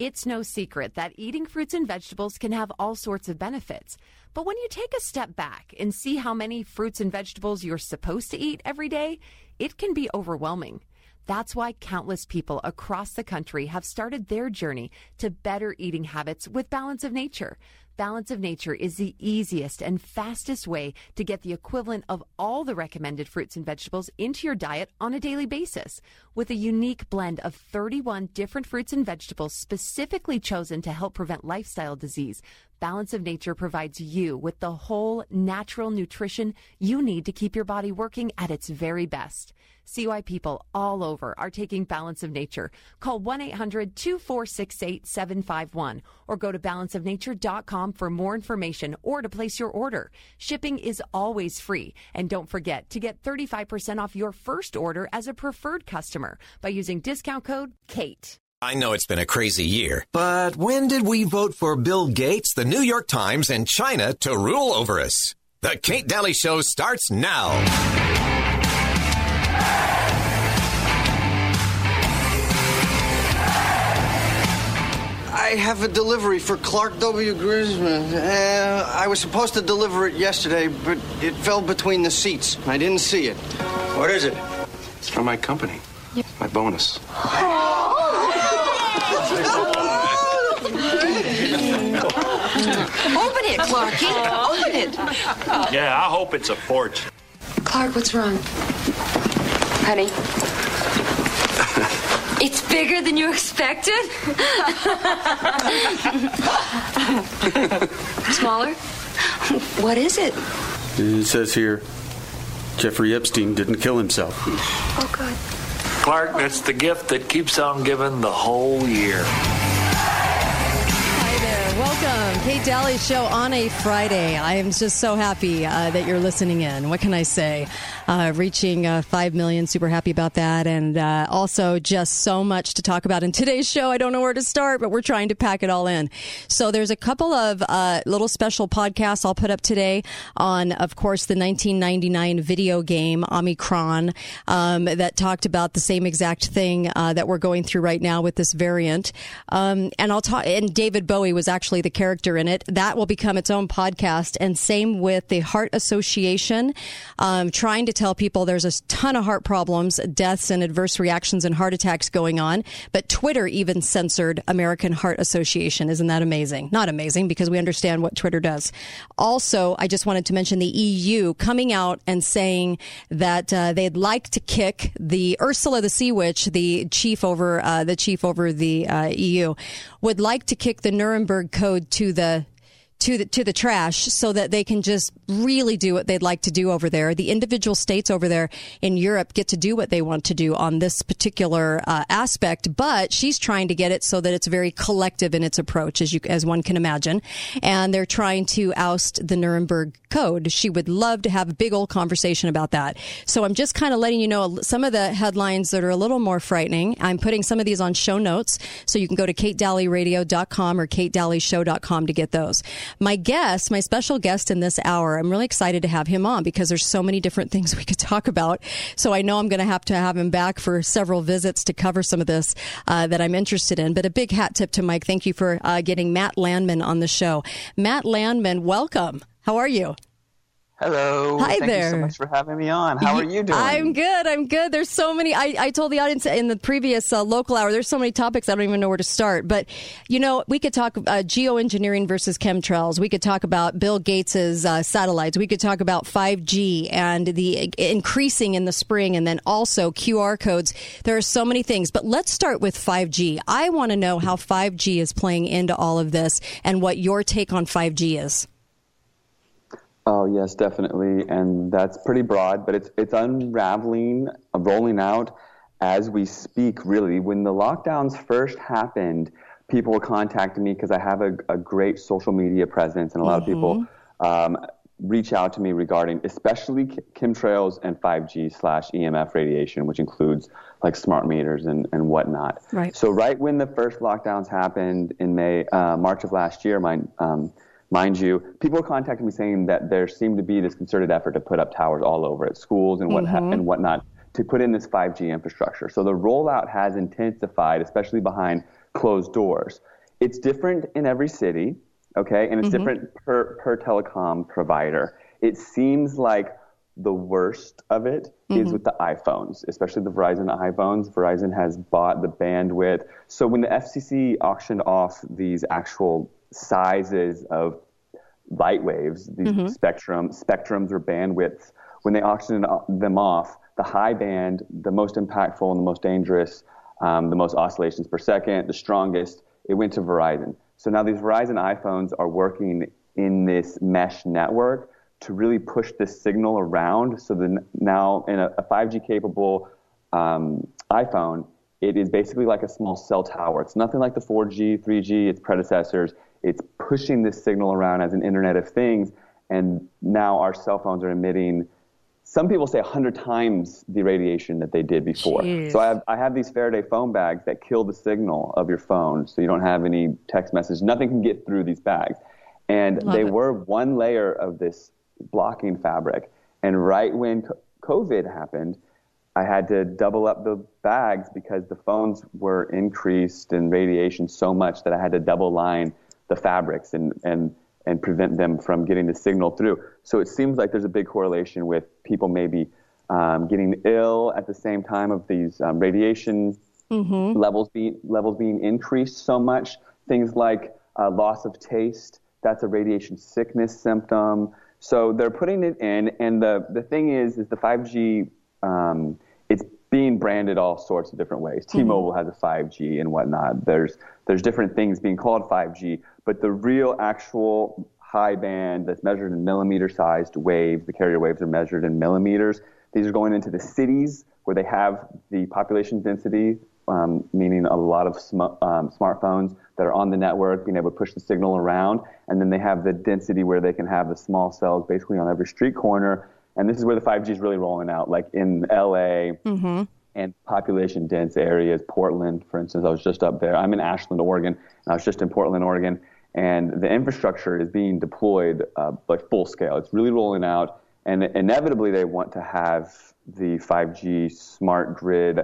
It's no secret that eating fruits and vegetables can have all sorts of benefits. But when you take a step back and see how many fruits and vegetables you're supposed to eat every day, it can be overwhelming. That's why countless people across the country have started their journey to better eating habits with Balance of Nature. Balance of Nature is the easiest and fastest way to get the equivalent of all the recommended fruits and vegetables into your diet on a daily basis. With a unique blend of 31 different fruits and vegetables specifically chosen to help prevent lifestyle disease, Balance of Nature provides you with the whole natural nutrition you need to keep your body working at its very best. See why people all over are taking Balance of Nature. Call 1 800 2468 751 or go to balanceofnature.com for more information or to place your order. Shipping is always free. And don't forget to get 35% off your first order as a preferred customer by using discount code KATE. I know it's been a crazy year, but when did we vote for Bill Gates, the New York Times, and China to rule over us? The Kate Dalley Show starts now. I have a delivery for Clark W. Griswold. Uh, I was supposed to deliver it yesterday, but it fell between the seats. I didn't see it. What is it? It's from my company. My bonus. Open it, Clarky. Open it. Yeah, I hope it's a fortune. Clark, what's wrong? Honey? It's bigger than you expected? Smaller? What is it? It says here Jeffrey Epstein didn't kill himself. Oh, God. Clark, that's the gift that keeps on giving the whole year. Hi there. Welcome. Kate Dalley Show on a Friday. I am just so happy uh, that you're listening in. What can I say? Uh, reaching uh, 5 million. Super happy about that. And uh, also just so much to talk about in today's show. I don't know where to start, but we're trying to pack it all in. So there's a couple of uh, little special podcasts I'll put up today on, of course, the 1999 video game Omicron um, that talked about the same exact thing uh, that we're going through right now with this variant. Um, and I'll talk, and David Bowie was actually the character in it. That will become its own podcast. And same with the Heart Association, um, trying to tell people there's a ton of heart problems, deaths, and adverse reactions and heart attacks going on. But Twitter even censored American Heart Association. Isn't that amazing? Not amazing because we understand what Twitter does. Also, I just wanted to mention the EU coming out and saying that uh, they'd like to kick the Ursula the Sea Witch, the chief over uh, the chief over the uh, EU, would like to kick the Nuremberg Code to the to the to the trash so that they can just really do what they'd like to do over there. The individual states over there in Europe get to do what they want to do on this particular uh, aspect, but she's trying to get it so that it's very collective in its approach, as you as one can imagine. And they're trying to oust the Nuremberg Code. She would love to have a big old conversation about that. So I'm just kind of letting you know some of the headlines that are a little more frightening. I'm putting some of these on show notes, so you can go to katedalleyradio.com or katedalleyshow.com to get those. My guest, my special guest in this hour, I'm really excited to have him on because there's so many different things we could talk about. So I know I'm going to have to have him back for several visits to cover some of this uh, that I'm interested in. But a big hat tip to Mike. Thank you for uh, getting Matt Landman on the show. Matt Landman, welcome. How are you? Hello. Hi Thank there. you so much for having me on. How are you doing? I'm good. I'm good. There's so many. I, I told the audience in the previous uh, local hour, there's so many topics I don't even know where to start. But, you know, we could talk uh, geoengineering versus chemtrails. We could talk about Bill Gates's uh, satellites. We could talk about 5G and the increasing in the spring and then also QR codes. There are so many things. But let's start with 5G. I want to know how 5G is playing into all of this and what your take on 5G is. Oh yes, definitely, and that's pretty broad, but it's it's unraveling, uh, rolling out as we speak. Really, when the lockdowns first happened, people were contacting me because I have a, a, great social media presence, and a lot mm-hmm. of people um, reach out to me regarding, especially chemtrails and 5G slash EMF radiation, which includes like smart meters and, and whatnot. Right. So right when the first lockdowns happened in May, uh, March of last year, my um, Mind you, people were contacting me saying that there seemed to be this concerted effort to put up towers all over at schools and what mm-hmm. and whatnot to put in this 5G infrastructure. So the rollout has intensified, especially behind closed doors. It's different in every city, okay, and it's Mm-hmm. different per, per telecom provider. It seems like the worst of it is Mm-hmm. with the iPhones, especially the Verizon iPhones. Verizon has bought the bandwidth. So when the FCC auctioned off these actual sizes of light waves, these Mm-hmm. spectrum spectrums or bandwidths, when they auctioned them off, the high band, the most impactful and the most dangerous, um, the most oscillations per second, the strongest, it went to Verizon. So now these Verizon iPhones are working in this mesh network to really push this signal around. So then now in a, a 5G capable um, iPhone, it is basically like a small cell tower. It's nothing like the 4G, 3G, its predecessors. It's pushing this signal around as an Internet of Things, and now our cell phones are emitting. Some people say 100 times the radiation that they did before. Jeez. So I have, I have these Faraday phone bags that kill the signal of your phone, so you don't have any text message. Nothing can get through these bags. And Love they it. were one layer of this blocking fabric. And right when COVID happened, I had to double up the bags because the phones were increased in radiation so much that I had to double line the fabrics and, and, and prevent them from getting the signal through. So it seems like there's a big correlation with people maybe um, getting ill at the same time of these um, radiation levels being levels being increased so much. Things like uh, loss of taste, that's a radiation sickness symptom. So they're putting it in, and the the thing is, is the 5G, um, being branded all sorts of different ways. T-Mobile has a 5G and whatnot. There's there's different things being called 5G, but the real actual high band that's measured in millimeter sized waves, the carrier waves are measured in millimeters. These are going into the cities where they have the population density, um, meaning a lot of sm- um, smartphones that are on the network, being able to push the signal around. And then they have the density where they can have the small cells basically on every street corner. And this is where the 5G is really rolling out, like in LA and population dense areas. Portland, for instance, I was just up there. I'm in Ashland, Oregon, and I was just in Portland, Oregon. And the infrastructure is being deployed uh, like full scale. It's really rolling out, and inevitably they want to have the 5G smart grid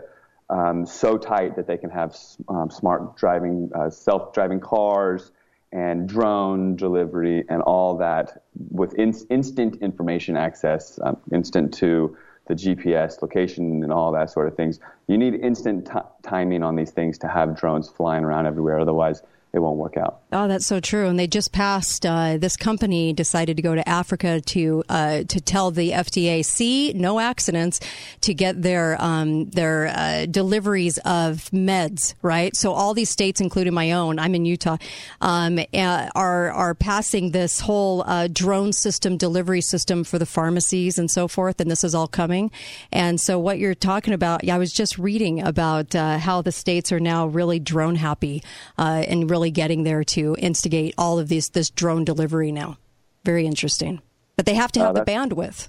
um, so tight that they can have um, smart driving, uh, self-driving cars, and drone delivery, and all that with in- instant information access, um, instant to the GPS location and all that sort of things. You need instant ti timing on these things to have drones flying around everywhere. Otherwise, it won't work out. Oh, that's so true. And they just passed. Uh, this company decided to go to Africa to uh, to tell the FDA, see no accidents, to get their um, their uh, deliveries of meds. Right. So all these states, including my own, I'm in Utah, um, are are passing this whole uh, drone system delivery system for the pharmacies and so forth. And this is all coming. And so what you're talking about, I was just reading about uh, how the states are now really drone happy uh, and really getting there to instigate all of these this drone delivery now. Very interesting. But they have to Uh, have the bandwidth.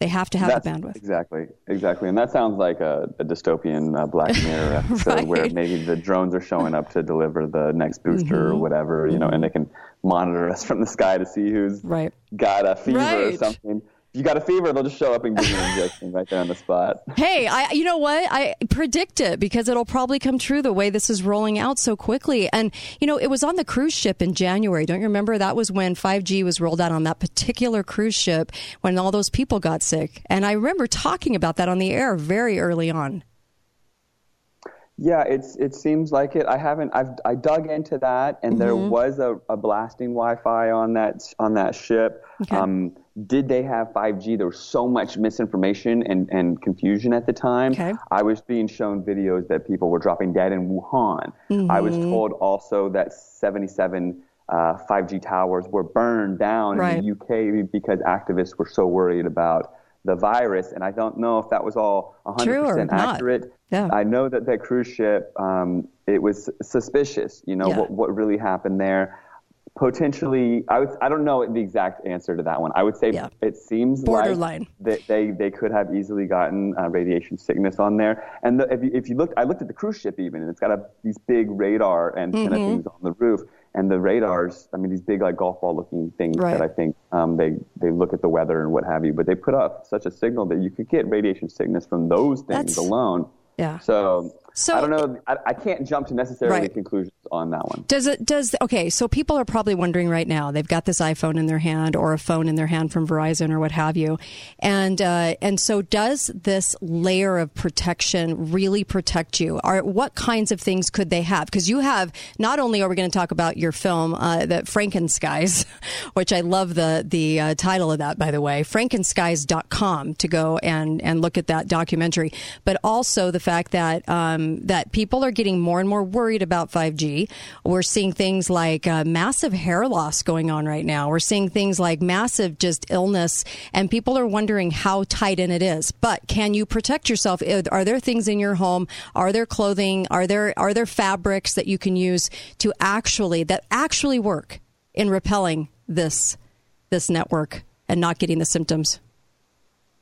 They have to have the bandwidth. Exactly, exactly. And that sounds like a, a dystopian uh, Black Mirror episode where maybe the drones are showing up to deliver the next booster or Mm-hmm. whatever, you know, and they can monitor us from the sky to see who's Right. got a fever or Right. something. You got a fever, they'll just show up and give you an injection right there on the spot. Hey, I you know what? I predict it because it'll probably come true the way this is rolling out so quickly. And you know, it was on the cruise ship in January. Don't you remember? That was when 5G was rolled out on that particular cruise ship when all those people got sick. And I remember talking about that on the air very early on. Yeah, it's it seems like it. I haven't. I've I dug into that, and there Mm-hmm. was a, a blasting Wi-Fi on that on that ship. Um, did they have 5G? There was so much misinformation and, and confusion at the time. Okay. I was being shown videos that people were dropping dead in Wuhan. I was Mm-hmm. told also that 77 uh, 5G towers were burned down Right. in the UK because activists were so worried about the virus. And I don't know if that was all 100% True or not. accurate. Yeah. I know that that cruise ship, um, it was suspicious. You know Yeah. what what really happened there. Potentially, I would. I don't know the exact answer to that one. I would say Yeah. it seems Borderline. like that they they could have easily gotten uh, radiation sickness on there. And the, if you, if you looked, I looked at the cruise ship even, and it's got a, these big radar and Mm-hmm. things on the roof. And the radars, I mean, these big like golf ball looking things Right. that I think um, they they look at the weather and what have you. But they put up such a signal that you could get radiation sickness from those things That's- alone. Yeah. So So- I don't know. I, I can't jump to necessarily Right. conclusions on that one. Does it does okay? So people are probably wondering right now. They've got this iPhone in their hand or a phone in their hand from Verizon or what have you, and uh, and so does this layer of protection really protect you? Are what kinds of things could they have? Because you have not only are we going to talk about your film, uh, that Frankenskies, which I love the the uh, title of that by the way, Frankenskies.com to go and and look at that documentary, but also the fact that um, that people are getting more and more worried about 5G. We're seeing things like uh, massive hair loss going on right now. We're seeing things like massive just illness, and people are wondering how tight in it is. But can you protect yourself? Are there things in your home? Are there clothing? Are there are there fabrics that you can use to actually that actually work in repelling this this network and not getting the symptoms?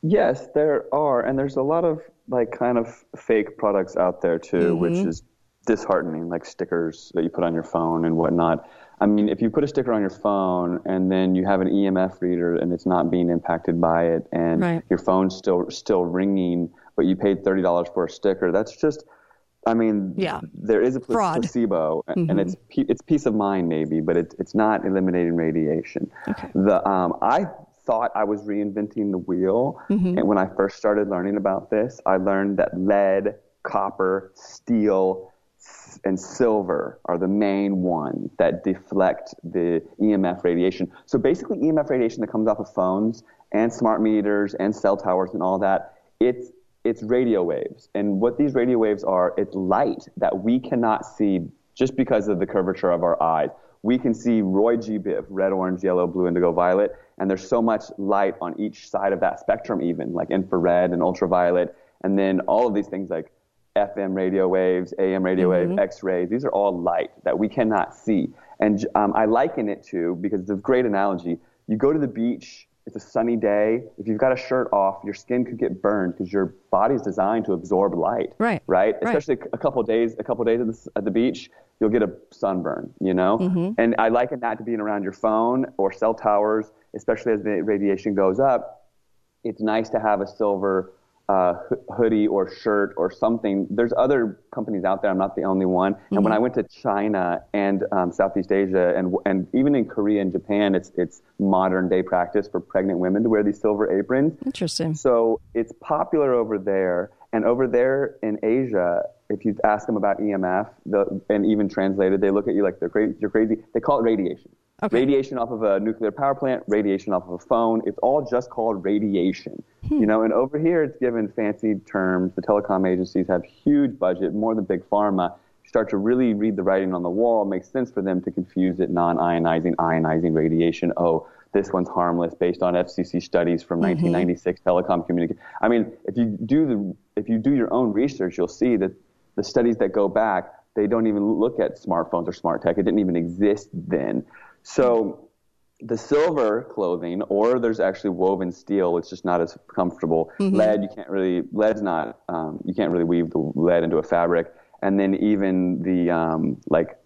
Yes, there are, and there's a lot of like kind of fake products out there too, which is disheartening, like stickers that you put on your phone and whatnot. I mean, if you put a sticker on your phone and then you have an EMF reader and it's not being impacted by it, and Right. your phone's still still ringing, but you paid thirty dollars for a sticker, that's just. I mean, Yeah. there is a Fraud. placebo, and it's pe- it's peace of mind maybe, but it, it's not eliminating radiation. Okay. The um, I thought I was reinventing the wheel, mm-hmm. and when I first started learning about this, I learned that lead, copper, steel, and silver are the main ones that deflect the EMF radiation. So basically, EMF radiation that comes off of phones and smart meters and cell towers and all that, it's it's radio waves. And what these radio waves are, it's light that we cannot see just because of the curvature of our eyes. We can see Roy G. Biv, red, orange, yellow, blue, indigo, violet, and there's so much light on each side of that spectrum, even like infrared and ultraviolet, and then all of these things like FM radio waves, AM radio wave, X-rays. These are all light that we cannot see. And um, I liken it to because it's a great analogy. You go to the beach. It's a sunny day. If you've got a shirt off, your skin could get burned because your body's designed to absorb light. Right. Right. Right. Especially a couple days, a couple days at the, at the beach, you'll get a sunburn. You know. Mm-hmm. And I liken that to being around your phone or cell towers, especially as the radiation goes up it's nice to have a silver uh, hoodie or shirt or something. There's other companies out there. I'm not the only one. And when I went to China and um, Southeast Asia and and even in Korea and Japan, it's it's modern day practice for pregnant women to wear these silver aprons. Interesting. So it's popular over there. And over there in Asia, if you ask them about EMF, the, and even translated, they look at you like they're crazy. You're crazy. They call it radiation. Okay. Radiation off of a nuclear power plant, radiation off of a phone. It's all just called radiation. Hmm. You know, and over here it's given fancy terms. The telecom agencies have huge budget, more than big pharma. You start to really read the writing on the wall. It makes sense for them to confuse it non-ionizing, ionizing radiation. Oh, this one's harmless based on FCC studies from mm-hmm. 1996 telecom communication. I mean, if you do the if you do your own research, you'll see that the studies that go back, they don't even look at smartphones or smart tech. It didn't even exist then. So the silver clothing, or there's actually woven steel. It's just not as comfortable. Lead, you can't really. Lead's not. Um, you can't really weave the lead into a fabric. And then even the um, like,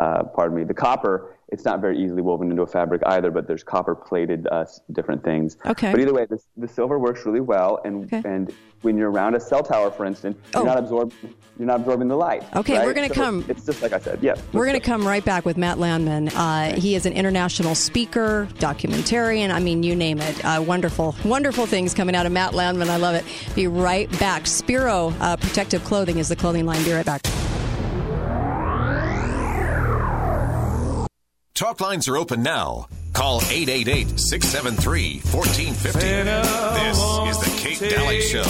uh, pardon me, the copper. It's not very easily woven into a fabric either. But there's copper plated uh, different things. Okay. But either way, the, the silver works really well. And Okay. and when you're around a cell tower, for instance, Oh. you're not absorbing. You're not absorbing the light. Okay, right? we're gonna So come- It's just like I said. Yeah. We're going to come right back with Matt Landman. Uh, he is an international speaker, documentarian. I mean, you name it. Uh, wonderful, wonderful things coming out of Matt Landman. I love it. Be right back. Spero uh, Protective Clothing is the clothing line. Be right back. Talk lines are open now. Call 888 673 1450. This is the Kate Dalley Show.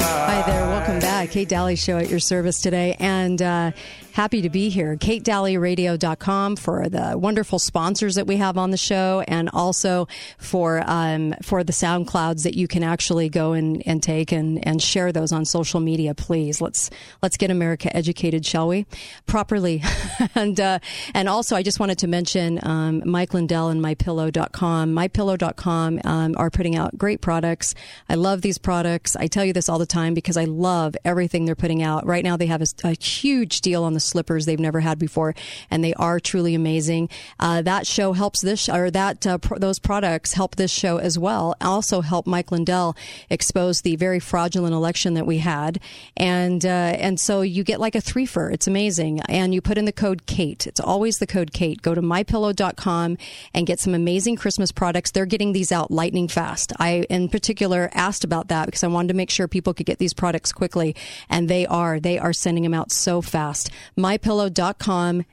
Hi there. Welcome back. Kate Dalley Show at your service today. And uh, happy to be here. KateDalleyRadio.com for the wonderful sponsors that we have on the show and also for um, for the SoundClouds that you can actually go and, and take and, and share those on social media, please. Let's let's get America educated, shall we? Properly. and uh, and also I just wanted to mention um, Mike Lindell and MyPillow.com. MyPillow.com um, are putting out great products. I love these products. I tell you this all the time because I love everything they're putting out. Right now they have a, a huge deal on the slippers they've never had before, and they are truly amazing. Uh, that show helps this, or that uh, those products help this show as well. Also help Mike Lindell expose the very fraudulent election that we had, and uh, and so you get like a threefer. It's amazing, and you put in the code Kate. It's always the code Kate. Go to mypillow.com and get some amazing Christmas products. They're getting these out lightning fast. I, in particular, asked about that because I wanted to make sure people could get these products quickly, and they are. They are sending them out so fast. Mypillow.com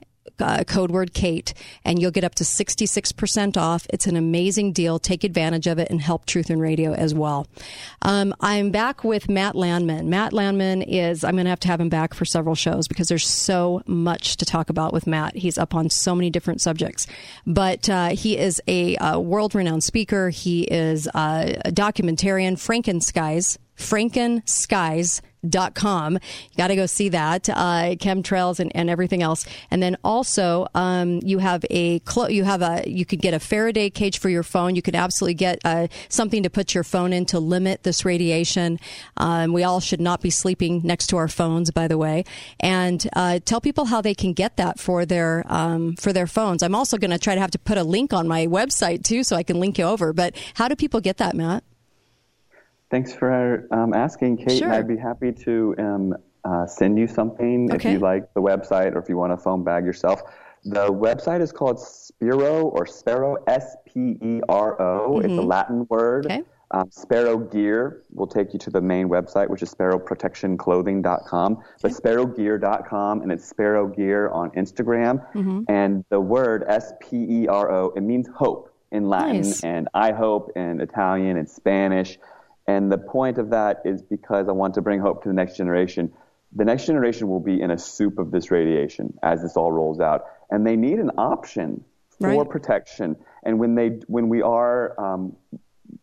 uh, code word Kate, and you'll get up to 66% off. It's an amazing deal. Take advantage of it and help Truth and Radio as well. Um, I'm back with Matt Landman. Matt Landman is, I'm going to have to have him back for several shows because there's so much to talk about with Matt. He's up on so many different subjects. But uh, he is a, uh world renowned speaker, he is uh, a documentarian, Frankenskies. Frankenskies.com. You got to go see that, uh, chemtrails and, and everything else. And then also, um, you have a, clo- you have a, you could get a Faraday cage for your phone. You could absolutely get uh, something to put your phone in to limit this radiation. Um, we all should not be sleeping next to our phones, by the way. And uh, tell people how they can get that for their, um, for their phones. I'm also going to try to have to put a link on my website too, so I can link you over. But how do people get that, Matt? Thanks for um, asking, Kate. Sure. I'd be happy to um, uh, send you something if you like the website or if you want a phone bag yourself. The website is called Spiro or Sparrow, S P E R O. It's a Latin word. Mm-hmm. Okay. Um, Spero Gear will take you to the main website, which is speroprotectionclothing.com. But sperogear.com, and it's Spero Gear on Instagram. Mm-hmm. And the word S P E R O, it means hope in Latin, Nice. and I hope in Italian and Spanish. And the point of that is because I want to bring hope to the next generation. The next generation will be in a soup of this radiation as this all rolls out, and they need an option for Right. protection. And when they, when we are um,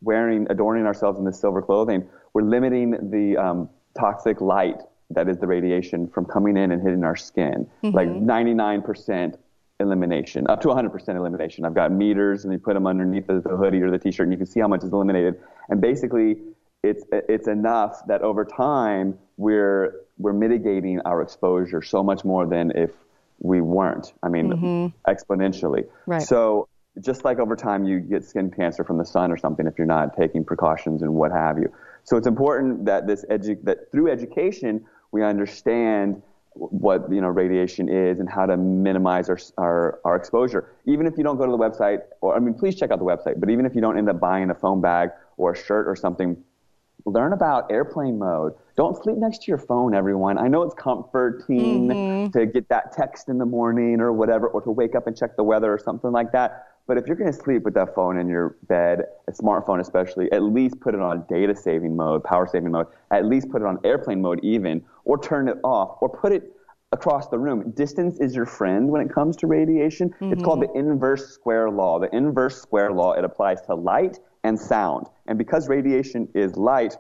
wearing, adorning ourselves in this silver clothing, we're limiting the um, toxic light that is the radiation from coming in and hitting our skin. Like 99% elimination, up to 100% elimination. I've got meters, and you put them underneath the, the hoodie or the t-shirt, and you can see how much is eliminated. And basically, it's it's enough that over time we're we're mitigating our exposure so much more than if we weren't. I mean, mm-hmm. exponentially. Right. So just like over time you get skin cancer from the sun or something if you're not taking precautions and what have you. So it's important that this edu- that through education we understand what you know radiation is and how to minimize our, our our exposure. Even if you don't go to the website, or I mean, please check out the website. But even if you don't end up buying a phone bag or a shirt or something, learn about airplane mode. Don't sleep next to your phone, everyone. I know it's comforting mm-hmm. to get that text in the morning or whatever, or to wake up and check the weather or something like that. But if you're going to sleep with that phone in your bed, a smartphone especially, at least put it on data saving mode, power saving mode. At least put it on airplane mode, even, or turn it off, or put it across the room. Distance is your friend when it comes to radiation. It's called the inverse square law. The inverse square law, it applies to light and sound. And because radiation is light,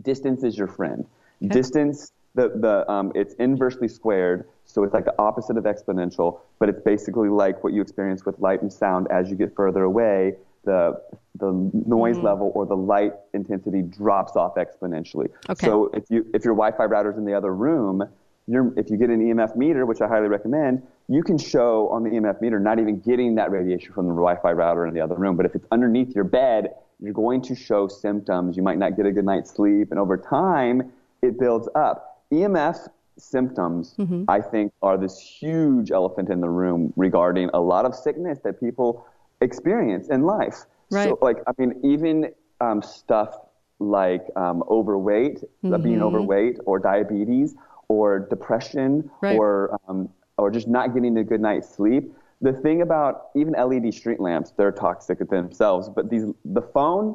distance is your friend. Distance, the, the, um, it's inversely squared, so it's like the opposite of exponential, but it's basically like what you experience with light and sound as you get further away. The, the noise mm-hmm. level or the light intensity drops off exponentially. Okay. So if you if your Wi-Fi router's in the other room, you're, if you get an EMF meter, which I highly recommend, you can show on the EMF meter not even getting that radiation from the Wi-Fi router in the other room. But if it's underneath your bed, you're going to show symptoms. You might not get a good night's sleep, and over time, it builds up. EMF symptoms, I think, are this huge elephant in the room regarding a lot of sickness that people experience in life. Right. So, like, I mean, even um, stuff like um, overweight, uh, being overweight, or diabetes, or depression, Right. or um, or just not getting a good night's sleep. The thing about even LED street lamps, they're toxic themselves. But these, the phone,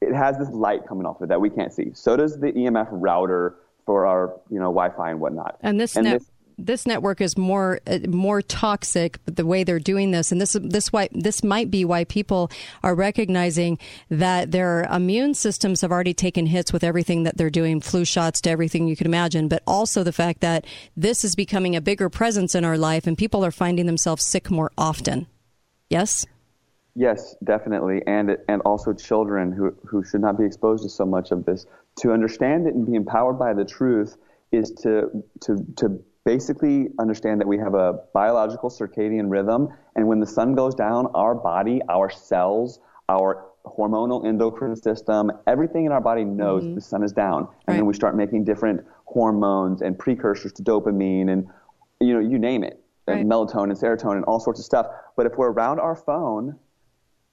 it has this light coming off of it that we can't see. So does the EMF router for our, you know, Wi-Fi and whatnot. And this net, this, network is more uh, more toxic. But the way they're doing this, and this this why this might be why people are recognizing that their immune systems have already taken hits with everything that they're doing, flu shots to everything you can imagine. But also the fact that this is becoming a bigger presence in our life, and people are finding themselves sick more often. Yes. Yes, definitely, and and also children who who should not be exposed to so much of this. To understand it and be empowered by the truth is to to to basically understand that we have a biological circadian rhythm, and when the sun goes down, our body, our cells, our hormonal endocrine system, everything in our body knows mm-hmm. the sun is down, and then we start making different hormones and precursors to dopamine, and you know, you name it, Right. and melatonin, serotonin, and all sorts of stuff. But if we're around our phone,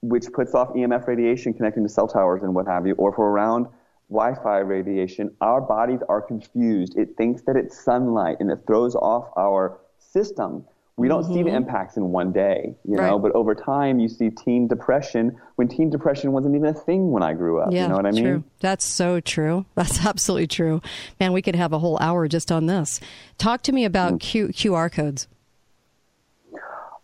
which puts off EMF radiation connecting to cell towers and what have you, or if we're around Wi-Fi radiation, our bodies are confused. It thinks that it's sunlight and it throws off our system. We don't see the impacts in one day, you know, Mm-hmm. Right. but over time you see teen depression when teen depression wasn't even a thing when I grew up. Yeah, you know what I mean? true. That's so true. That's absolutely true. Man, we could have a whole hour just on this. Talk to me about Mm. Q, QR codes.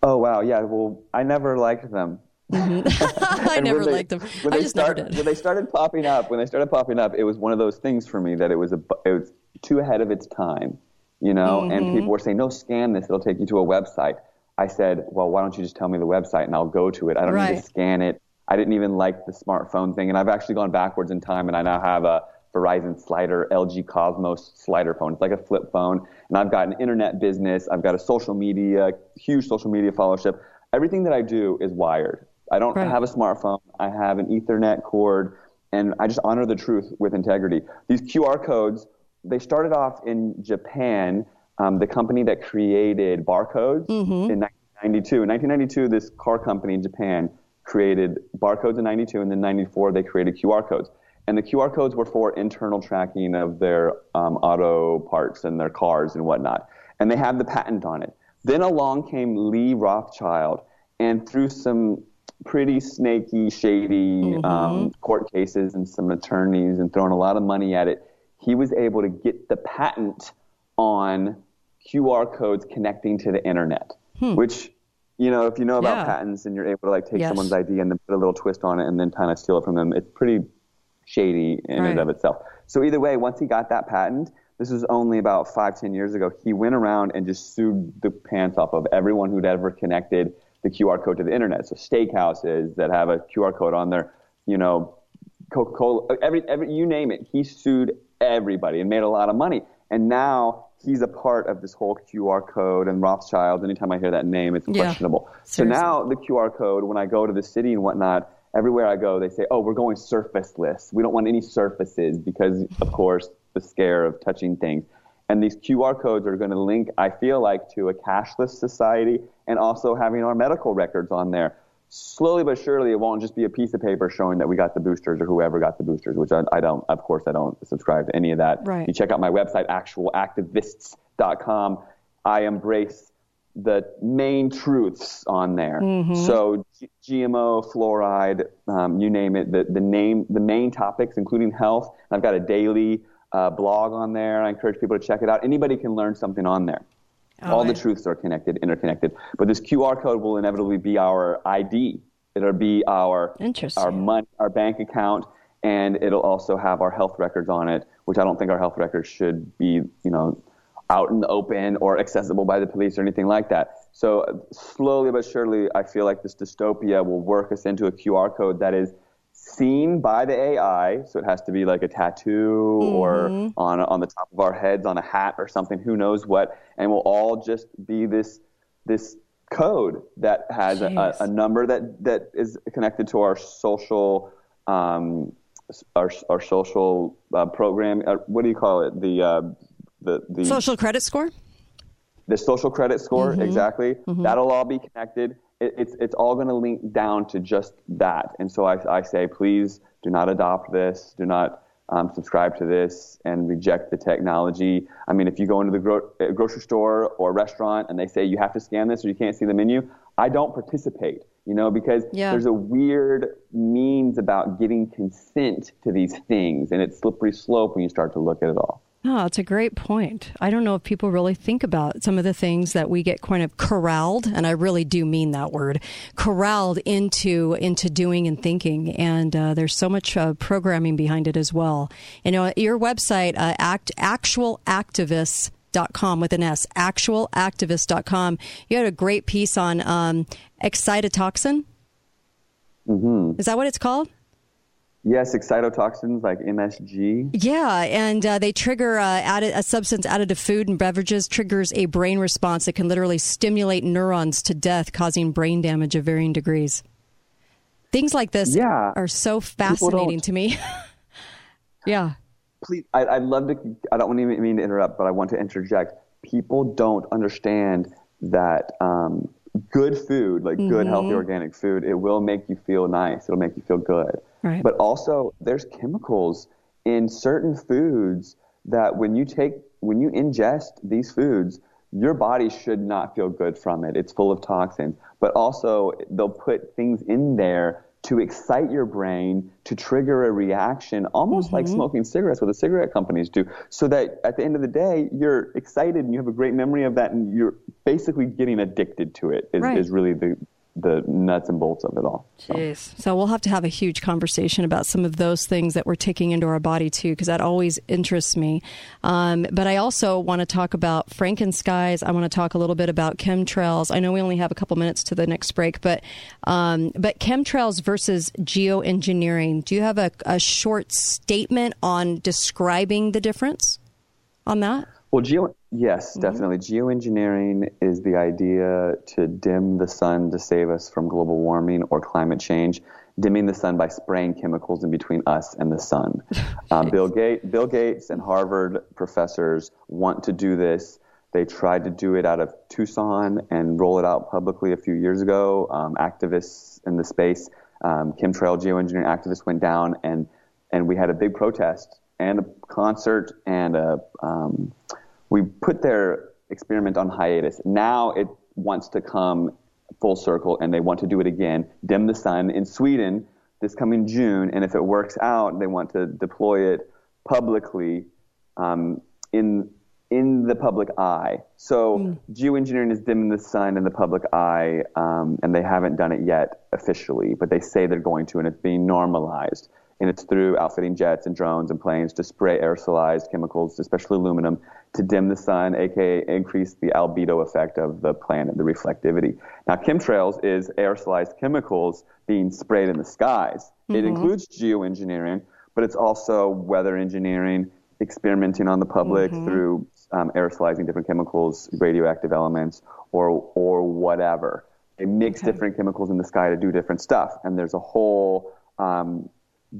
Oh wow, yeah. Well, I never liked them. I never they- liked them. When I they just start, never did. When they started popping up, when they started popping up, it was one of those things for me that it was a, it was too ahead of its time, you know. Mm-hmm. And people were saying, "No, scan this; it'll take you to a website." I said, "Well, why don't you just tell me the website and I'll go to it? I don't need to scan it." I didn't even like the smartphone thing, and I've actually gone backwards in time, and I now have a Verizon slider, LG Cosmos slider phone. It's like a flip phone, and I've got an internet business. I've got a social media, huge social media followership. Everything that I do is wired. I don't Right. have a smartphone. I have an Ethernet cord, and I just honor the truth with integrity. These QR codes, they started off in Japan. Um, the company that created barcodes in 1992. In 1992, this car company in Japan created barcodes in 92, and then 94 they created QR codes. And the QR codes were for internal tracking of their um, auto parts and their cars and whatnot. And they had the patent on it. Then along came Leigh Rothschild, and through some pretty snaky, shady um, court cases and some attorneys and throwing a lot of money at it, he was able to get the patent on QR codes connecting to the internet, which, you know, if you know about Yeah. patents and you're able to like take Yes. someone's idea and then put a little twist on it and then kind of steal it from them, it's pretty shady in Right. and of itself. So either way, once he got that patent, this was only about five, ten years ago, he went around and just sued the pants off of everyone who'd ever connected the QR code to the internet. So steakhouses that have a QR code on their, you know, Coca-Cola, every, every, you name it. He sued everybody and made a lot of money. And now he's a part of this whole QR code and Rothschild. Anytime I hear that name, it's Yeah. questionable. So now the QR code, when I go to the city and whatnot, everywhere I go, they say, oh, we're going surfaceless. We don't want any surfaces because, of course, the scare of touching things. And these QR codes are going to link, I feel like, to a cashless society and also having our medical records on there. Slowly but surely, it won't just be a piece of paper showing that we got the boosters or whoever got the boosters, which I, I don't, of course, I don't subscribe to any of that. Right. You check out my website, actualactivists.com. I embrace the main truths on there. So G- GMO, fluoride, um, you name it. The the name, the main topics, including health. I've got a daily uh, blog on there. I encourage people to check it out. Anybody can learn something on there. All the truths are connected, interconnected. But this QR code will inevitably be our ID. It'll be our our money, our bank account, and it'll also have our health records on it, which I don't think our health records should be, you know, out in the open or accessible by the police or anything like that. So slowly but surely, I feel like this dystopia will work us into a QR code that is seen by the AI. So it has to be like a tattoo or on on the top of our heads on a hat or something. Who knows what? And we'll all just be this this code that has a, a, number that that is connected to our social. Um, our, our social uh, program, uh, what do you call it? The uh, the the Social credit score? the social credit score Mm-hmm. exactly that'll all be connected it, it's it's all going to link down to just that. And so I, I say please do not adopt this. Do not um, subscribe to this and reject the technology. I mean if you go into the gro- uh, grocery store or restaurant and they say you have to scan this or you can't see the menu i don't participate you know because Yeah. there's a weird means about getting consent to these things. And it's slippery slope when you start to look at it all No, it's a great point. I don't know if people really think about some of the things that we get kind of corralled, and I really do mean that word, corralled into into doing and thinking. And uh, there's so much uh, programming behind it as well. You know, your website, uh, act actualactivists.com with an S, actualactivist.com. You had a great piece on um, excitotoxin. Mm-hmm. Is that what it's called? Yes, excitotoxins like MSG. Yeah, and uh, they trigger uh, added, a substance added to food and beverages triggers a brain response that can literally stimulate neurons to death, causing brain damage of varying degrees. Things like this Yeah. are so fascinating to me. yeah. please I, i'd love to i don't even mean to interrupt but i want to interject people don't understand that um, good food like good healthy organic food it will make you feel nice it'll make you feel good Right. but also there's chemicals in certain foods that when you take when you ingest these foods your body should not feel good from it it's full of toxins but also they'll put things in there to excite your brain to trigger a reaction almost like mm-hmm. smoking cigarettes what the cigarette companies do so that at the end of the day you're excited and you have a great memory of that and you're basically getting addicted to it is, Right. is really the the nuts and bolts of it all So- Jeez. So we'll have to have a huge conversation about some of those things that we're taking into our body too, because that always interests me. Um, but I also want to talk about Frankenskies. I want to talk a little bit about chemtrails. I know we only have a couple minutes to the next break, but um, but chemtrails versus geoengineering. Do you have a, a short statement on describing the difference on that? Well, geo yes, definitely. Geoengineering is the idea to dim the sun to save us from global warming or climate change. Dimming the sun by spraying chemicals in between us and the sun. Um, Bill, Gates, Bill Gates and Harvard professors want to do this. They tried to do it out of Tucson and roll it out publicly a few years ago. Um, activists in the space, um, chemtrail geoengineering activists went down and and we had a big protest and a concert and a um, we put their experiment on hiatus. Now it wants to come full circle and they want to do it again. Dim the sun in Sweden this coming June, and if it works out, they want to deploy it publicly um, in in the public eye. So geoengineering is dimming the sun in the public eye, um, and they haven't done it yet officially, but they say they're going to, and it's being normalized. And it's through outfitting jets and drones and planes to spray aerosolized chemicals, especially aluminum, to dim the sun, aka increase the albedo effect of the planet, the reflectivity. Now, chemtrails is aerosolized chemicals being sprayed in the skies. It includes geoengineering, but it's also weather engineering, experimenting on the public through um, aerosolizing different chemicals, radioactive elements, or or whatever. They mix different chemicals in the sky to do different stuff, and there's a whole um,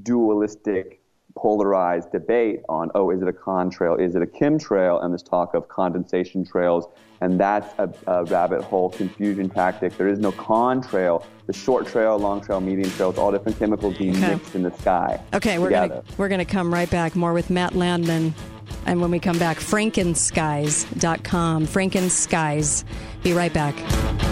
dualistic, polarized debate on oh, is it a contrail, is it a chemtrail, and this talk of condensation trails, and that's a, a rabbit hole confusion tactic. There is no contrail. The short trail, long trail, medium trail, it's all different chemicals being Okay. mixed in the sky. Okay, we're together. gonna we're gonna come right back more with Matt Landman, and when we come back, Frankenskies.com. Frankenskies. Be right back.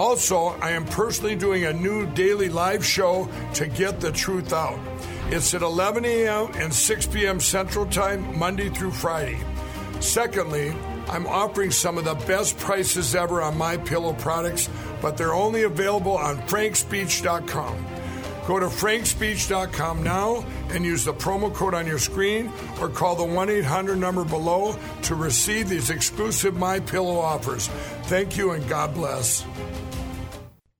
Also, I am personally doing a new daily live show to get the truth out. It's at 11 a.m. and 6 p.m. Central Time, Monday through Friday. Secondly, I'm offering some of the best prices ever on my pillow products, but they're only available on frankspeech.com. Go to frankspeech.com now and use the promo code on your screen or call the 1-800 number below to receive these exclusive My Pillow offers. Thank you and God bless.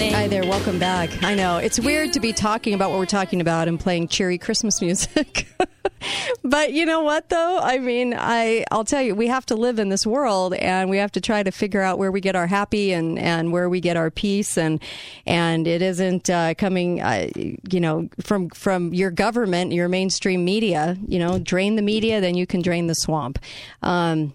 Hi there, welcome back. I know it's weird to be talking about what we're talking about and playing cheery Christmas music, but you know what though? I mean, I I'll tell you, we have to live in this world and we have to try to figure out where we get our happy and and where we get our peace and and it isn't uh, coming uh, you know from from your government, your mainstream media, you know, drain the media then you can drain the swamp. Um,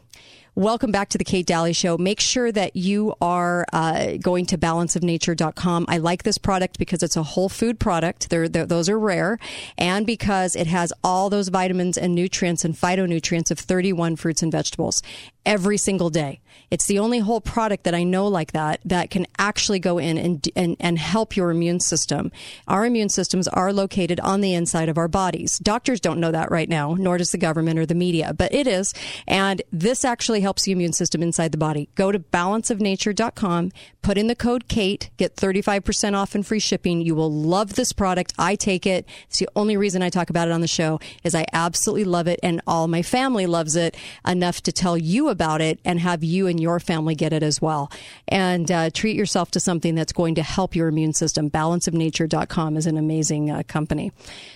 Welcome back to the Kate Dalley Show. Make sure that you are uh, going to balanceofnature.com. I like this product because it's a whole food product. They're, they're, those are rare. And because it has all those vitamins and nutrients and phytonutrients of 31 fruits and vegetables every single day. It's the only whole product that I know like that that can actually go in and, and, and help your immune system. Our immune systems are located on the inside of our bodies. Doctors don't know that right now, nor does the government or the media, but it is. And this actually helps the immune system inside the body. Go to balanceofnature.com, put in the code KATE, get 35% off and free shipping. You will love this product. I take it. It's the only reason I talk about it on the show is I absolutely love it and all my family loves it enough to tell you about it and have you and your family get it as well. And uh, treat yourself to something that's going to help your immune system. Balanceofnature.com is an amazing uh, company.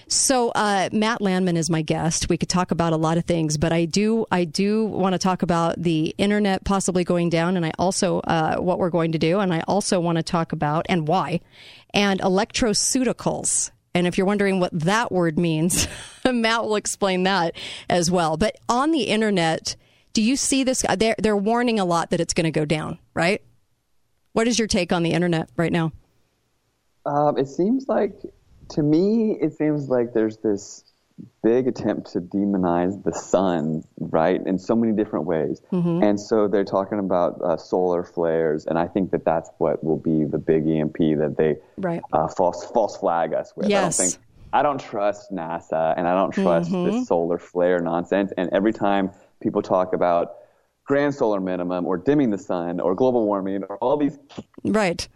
So uh, Matt Landman is my guest. We could talk about a lot of things, but I do I do want to talk about the internet possibly going down, and I also uh, what we're going to do, and I also want to talk about and why, and electroceuticals. And if you're wondering what that word means, Matt will explain that as well. But on the internet, do you see this? They're, they're warning a lot that it's going to go down, right? What is your take on the internet right now? Um, it seems like, to me, it seems like there's this big attempt to demonize the sun, right, in so many different ways. Mm-hmm. And so they're talking about uh, solar flares, and I think that that's what will be the big EMP that they right. uh, false false flag us with. Yes. I don't think I don't trust NASA, and I don't trust Mhm. this solar flare nonsense. And every time people talk about grand solar minimum or dimming the sun or global warming or all these right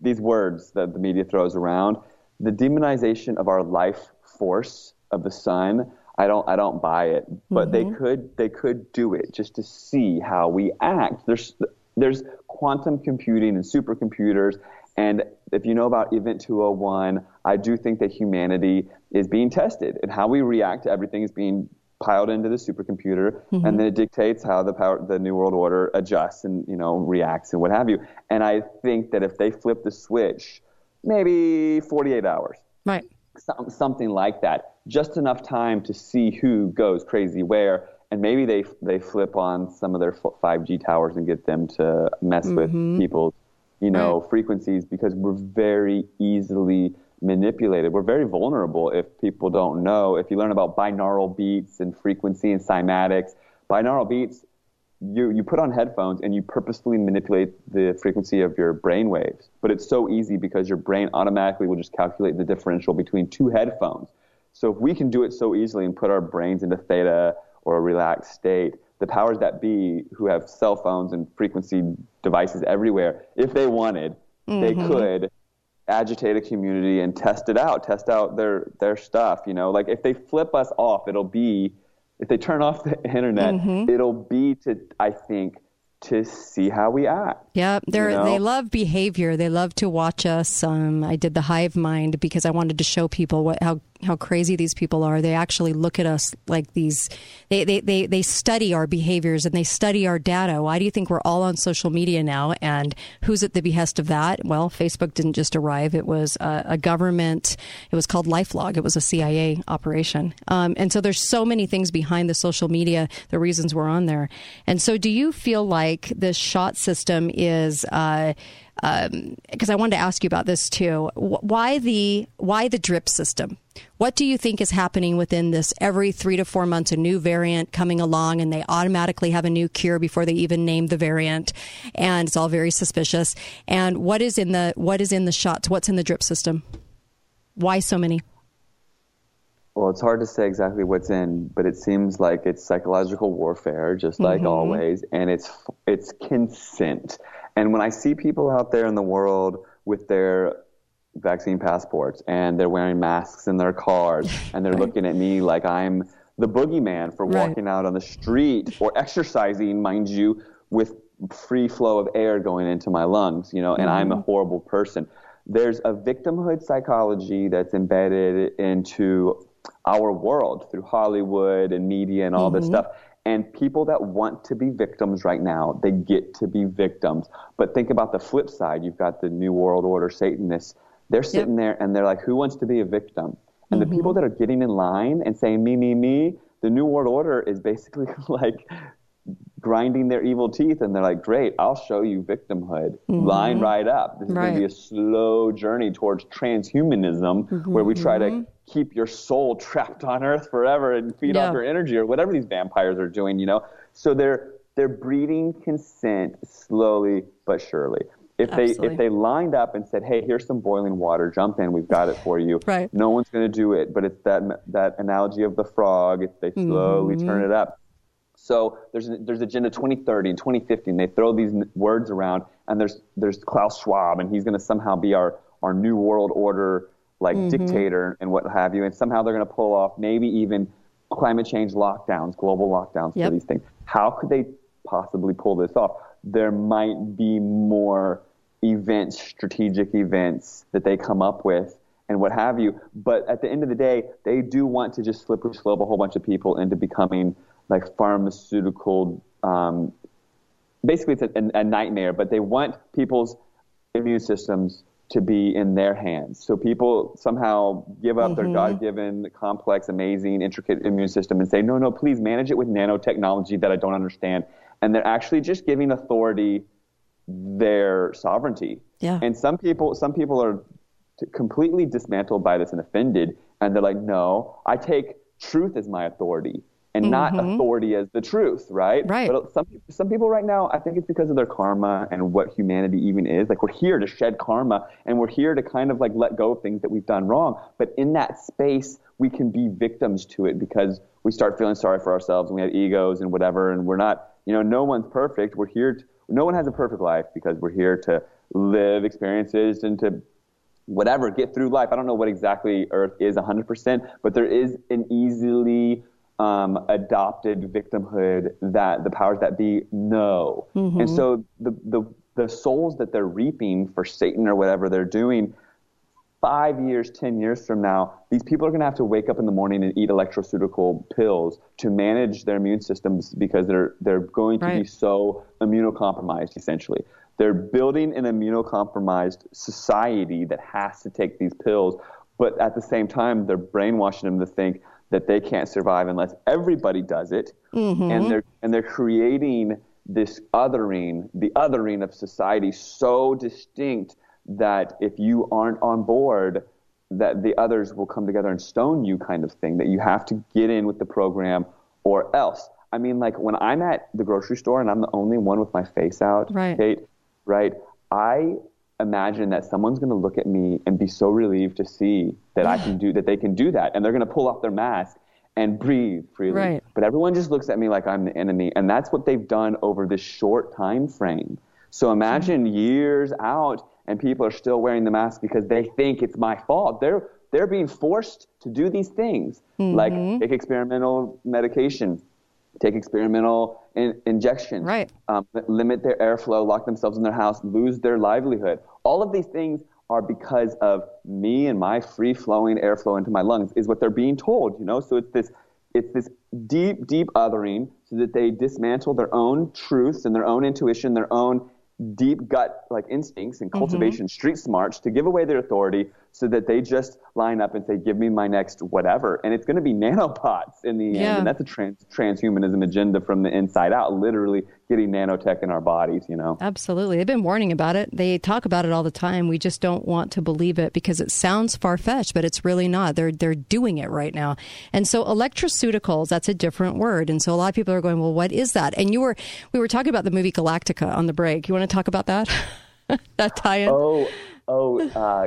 these words that the media throws around, the demonization of our life force of the sun, I don't I don't buy it. But they Mhm. could they could do it just to see how we act. There's there's quantum computing and supercomputers and if you know about Event 201, I do think that humanity is being tested and how we react to everything is being piled into the supercomputer Mhm. and then it dictates how the power the new world order adjusts and you know reacts and what have you. And i think that if they flip the switch maybe 48 hours. Right. Some, something like that. Just enough time to see who goes crazy where and maybe they they flip on some of their 5g towers and get them to mess Mhm. with people's you know frequencies because we're very easily manipulated. We're very vulnerable if people don't know. If you learn about binaural beats and frequency and cymatics, binaural beats, you, you put on headphones and you purposefully manipulate the frequency of your brain waves. But it's so easy because your brain automatically will just calculate the differential between two headphones. So if we can do it so easily and put our brains into theta or a relaxed state, the powers that be who have cell phones and frequency devices everywhere, if they wanted, they Mhm. could agitate a community and test it out, test out their their stuff. You know, like if they flip us off, it'll be if they turn off the internet, Mhm. it'll be to I think to see how we act. Yeah, they You know? they love behavior. They love to watch us. Um, I did the hive mind because I wanted to show people what how how crazy these people are. They actually look at us like these. They they they, they study our behaviors and they study our data. Why do you think we're all on social media now? And who's at the behest of that? Well, Facebook didn't just arrive. It was a, a government. It was called LifeLog. It was a CIA operation. Um, and so there's so many things behind the social media. The reasons we're on there. And so, do you feel like this shot system is? Uh, because I wanted to ask you about this too. Why the why the drip system? What do you think is happening within this? Every three to four months, a new variant coming along, and they automatically have a new cure before they even name the variant, and it's all very suspicious. And what is in the what is in the shots? What's in the drip system? Why so many? Well, it's hard to say exactly what's in, but it seems like it's psychological warfare, just like Mhm. always, and it's it's consent. And when I see people out there in the world with their vaccine passports and they're wearing masks in their cars and they're looking at me like I'm the boogeyman for Right. walking out on the street or exercising, mind you, with free flow of air going into my lungs, you know, and I'm a Mhm. horrible person. There's a victimhood psychology that's embedded into our world through Hollywood and media and all this Mhm. stuff. And people that want to be victims right now, they get to be victims. But think about the flip side. You've got the New World Order Satanists. They're sitting there and they're like, who wants to be a victim? And the people that are getting in line and saying, me, me, me, the New World Order is basically like grinding their evil teeth and they're like, great, I'll show you victimhood. Mhm. Line right up. This is going to be a slow journey towards transhumanism where we try to Mhm. keep your soul trapped on earth forever and feed Yeah. off your energy or whatever these vampires are doing, you know? So they're they're breeding consent slowly but surely. If they Absolutely. if they lined up and said, "Hey, here's some boiling water. Jump in. We've got it for you." Right. No one's going to do it, but it's that that analogy of the frog. It's they slowly Mhm. turn it up. So there's there's Agenda 2030 and 2050, and they throw these words around, and there's there's Klaus Schwab, and he's going to somehow be our our new world order like Mhm. dictator and what have you, and somehow they're going to pull off maybe even climate change lockdowns, global lockdowns Yep. for these things. How could they possibly pull this off? There might be more events, strategic events that they come up with and what have you. But at the end of the day, they do want to just slippery slope a whole bunch of people into becoming like pharmaceutical. Um, basically, it's a, a, nightmare. But they want people's immune systems to be in their hands. So people somehow give up their Mhm. God-given, complex, amazing, intricate immune system and say, no, no, please manage it with nanotechnology that I don't understand. And they're actually just giving authority their sovereignty. Yeah. And some people, some people are t- completely dismantled by this and offended, and they're like, no, I take truth as my authority. And not Mhm. authority as the truth, right? Right. But some some people right now, I think it's because of their karma and what humanity even is. Like we're here to shed karma, and we're here to kind of like let go of things that we've done wrong. But in that space, we can be victims to it because we start feeling sorry for ourselves, and we have egos and whatever, and we're not. You know, no one's perfect. We're here. To, no one has a perfect life because we're here to live experiences and to whatever get through life. I don't know what exactly Earth is 100%, but there is an easily um, adopted victimhood that the powers that be know. Mhm. And so the, the, the souls that they're reaping for Satan or whatever they're doing, five years, 10 years from now, these people are going to have to wake up in the morning and eat electroceutical pills to manage their immune systems because they're, they're going to be so immunocompromised, essentially. They're building an immunocompromised society that has to take these pills, but at the same time, they're brainwashing them to think that they can't survive unless everybody does it, Mhm. and they're and they're creating this othering, the othering of society, so distinct that if you aren't on board, that the others will come together and stone you, kind of thing. That you have to get in with the program, or else. I mean, like when I'm at the grocery store and I'm the only one with my face out, Right. Kate, right? I imagine that someone's going to look at me and be so relieved to see that I can do that. They can do that, and they're going to pull off their mask and breathe freely. Right. But everyone just looks at me like I'm the enemy, and that's what they've done over this short time frame. So imagine years out, and people are still wearing the mask because they think it's my fault. They're they're being forced to do these things, mm-hmm. like take experimental medication, take experimental in, injection, Right. um, limit their airflow, lock themselves in their house, lose their livelihood. All of these things are because of me and my free flowing airflow into my lungs is what they're being told, you know? So it's this it's this deep, deep othering so that they dismantle their own truths and their own intuition, their own deep gut like instincts and cultivation, street smarts to give away their authority so that they just line up and say, give me my next whatever. And it's going to be nanobots in the end. And that's a trans- transhumanism agenda from the inside out, literally getting nanotech in our bodies, you know? Absolutely. They've been warning about it. They talk about it all the time. We just don't want to believe it because it sounds far fetched, but it's really not. They're they're doing it right now. And so electroceuticals, that's a different word. And so a lot of people are going, Well, what is that? And you were we were talking about the movie Galactica on the break. You want to talk about that? that tie in? Oh, oh, uh,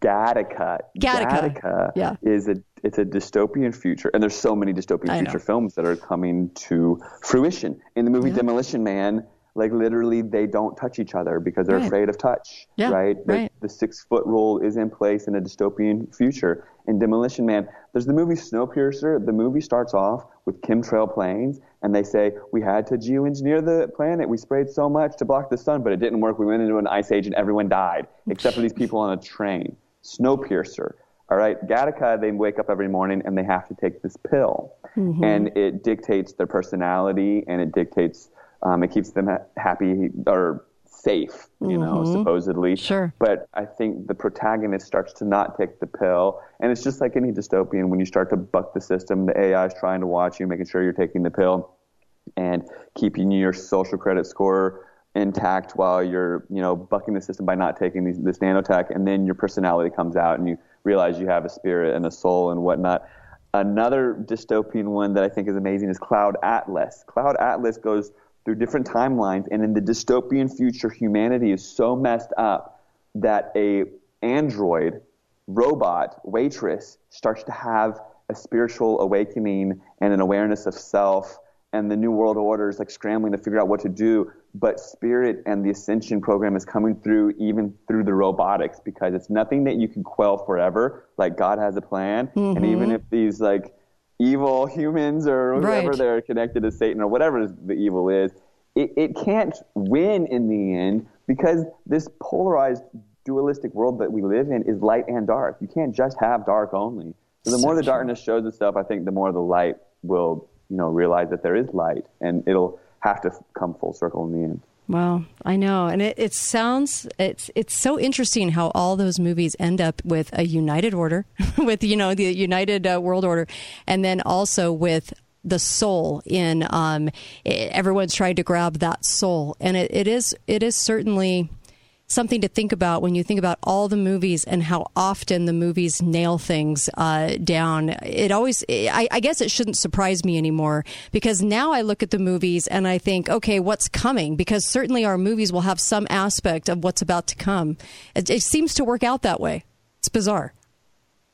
Gattaca. Gattaca. Gattaca Yeah. is a it's a dystopian future, and there's so many dystopian I know. future films that are coming to fruition. In the movie Demolition Man, like literally, they don't touch each other because they're Right. afraid of touch. Yeah, right. The, right. the six foot rule is in place in a dystopian future. In Demolition Man, there's the movie Snowpiercer. The movie starts off with chemtrail planes, and they say we had to geoengineer the planet. We sprayed so much to block the sun, but it didn't work. We went into an ice age, and everyone died except for these people on a train. Snowpiercer. All right, Gattaca, they wake up every morning and they have to take this pill, Mhm. and it dictates their personality and it dictates, um, it keeps them ha- happy or safe, you know, Mhm. supposedly. Sure. But I think the protagonist starts to not take the pill, and it's just like any dystopian. When you start to buck the system, the AI is trying to watch you, making sure you're taking the pill, and keeping your social credit score intact while you're, you know, bucking the system by not taking these, this nanotech, and then your personality comes out, and you realize you have a spirit and a soul and whatnot. Another dystopian one that I think is amazing is Cloud Atlas. Cloud Atlas goes through different timelines, and in the dystopian future, humanity is so messed up that a android robot waitress starts to have a spiritual awakening and an awareness of self and the new world order is like scrambling to figure out what to do but spirit and the ascension program is coming through even through the robotics because it's nothing that you can quell forever like god has a plan and Mhm. even if these like evil humans or whoever Right. they're connected to satan or whatever the evil is it, it can't win in the end because this polarized dualistic world that we live in is light and dark. You can't just have dark only. So the more the darkness shows itself i think the more the light will you know realize that there is light and it'll have to come full circle in the end Wow, I know, and it, it sounds it's it's so interesting how all those movies end up with a united order, with you know the united uh, world order, and then also with the soul in um, i everyone's trying to grab that soul, and it, it is it is certainly something to think about when you think about all the movies and how often the movies nail things uh, down. It always, I, I guess, it shouldn't surprise me anymore because now I look at the movies and I think, okay, what's coming? Because certainly our movies will have some aspect of what's about to come. It, it seems to work out that way. It's bizarre.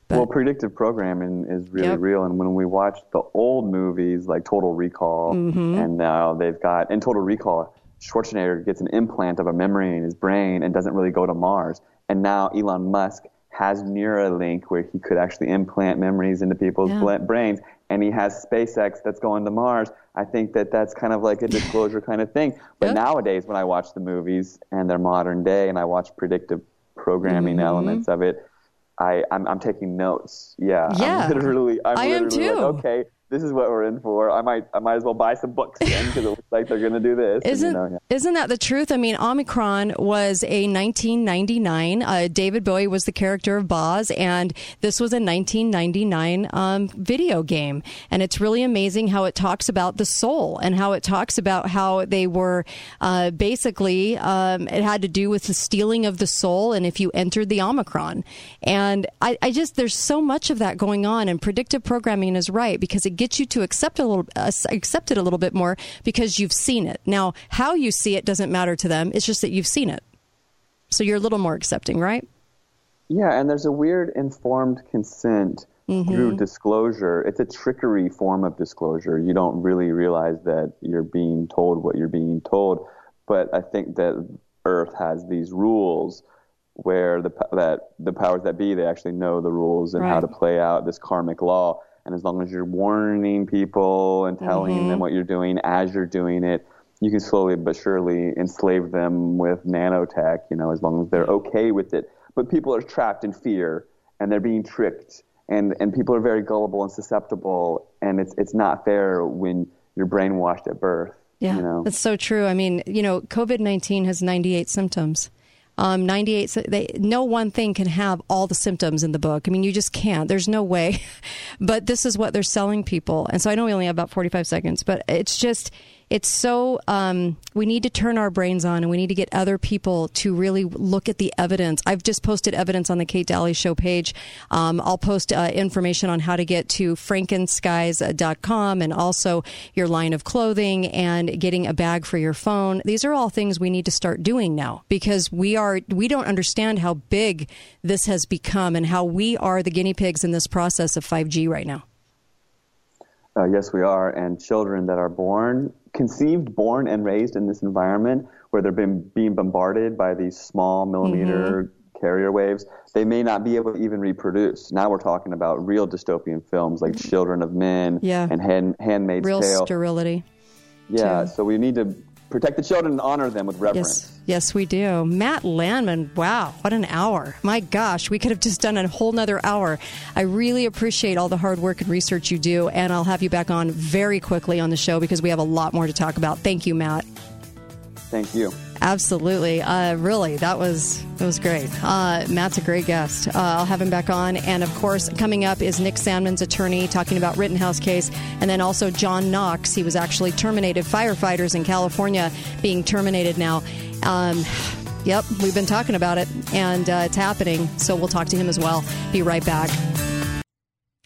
well predictive programming is really Yep. real and when we watch the old movies like total recall Mhm. and now they've got in total recall schwarzenegger gets an implant of a memory in his brain and doesn't really go to mars and now elon musk has neuralink where he could actually implant memories into people's Yeah. brains and he has SpaceX that's going to Mars. I think that that's kind of like a disclosure kind of thing. But nowadays, when I watch the movies and they're modern day, and I watch predictive programming Mhm. elements of it, I I'm, I'm taking notes. Yeah, Yeah. I'm literally. I'm I am literally like, too. okay, this is what we're in for. I might I might as well buy some books then because it looks like they're going to do this. and, you Isn't know, yeah. isn't that the truth? I mean, Omikron was a 1999. Uh, David Bowie was the character of Boz, and this was a 1999 um, video game. And it's really amazing how it talks about the soul and how it talks about how they were uh, basically um, it had to do with the stealing of the soul, and if you entered the Omikron. And I, I just there's so much of that going on, and predictive programming is right because it gets you to accept a little uh, accept it a little bit more because you've seen it. Now, how you see it doesn't matter to them. It's just that you've seen it. So you're a little more accepting, right? Yeah, and there's a weird informed consent Mhm. through disclosure. It's a trickery form of disclosure. You don't really realize that you're being told what you're being told. But I think that Earth has these rules where the that the powers that be they actually know the rules and how to play out this karmic law. And as long as you're warning people and telling Mhm. them what you're doing as you're doing it, you can slowly but surely enslave them with nanotech, you know, as long as they're okay with it. But people are trapped in fear and they're being tricked and, and people are very gullible and susceptible and it's it's not fair when you're brainwashed at birth. Yeah, You know? that's so true. I mean, you know, COVID 19 has 98 symptoms. Um, 98, they, no one thing can have all the symptoms in the book. I mean, you just can't. There's no way. but this is what they're selling people. And so I know we only have about 45 seconds, but it's just, it's so, um, we need to turn our brains on and we need to get other people to really look at the evidence. I've just posted evidence on the Kate Dalley Show page. Um, I'll post uh, information on how to get to frankenskies.com and also your line of clothing and getting a bag for your phone. These are all things we need to start doing now because we are we don't understand how big this has become and how we are the guinea pigs in this process of 5G right now. Uh, yes, we are. And children that are born, conceived, born, and raised in this environment where they're being, being bombarded by these small millimeter mm-hmm. carrier waves, they may not be able to even reproduce. Now we're talking about real dystopian films like mm-hmm. Children of Men Yeah. and Hand, Handmaid's Real Tale. sterility. Yeah, too. so we need to protect the children and honor them with reverence. Yes, yes, we do. Matt Landman, wow, what an hour. My gosh, we could have just done a whole nother hour. I really appreciate all the hard work and research you do, and I'll have you back on very quickly on the show because we have a lot more to talk about. Thank you, Matt. Thank you. Absolutely. Uh, really, that was that was great. Uh, Matt's a great guest. Uh, I'll have him back on. And of course, coming up is Nick Sandmann's attorney talking about Rittenhouse case, and then also John Knox. He was actually terminated. Firefighters in California being terminated now. Um, yep, we've been talking about it, and uh, it's happening. So we'll talk to him as well. Be right back.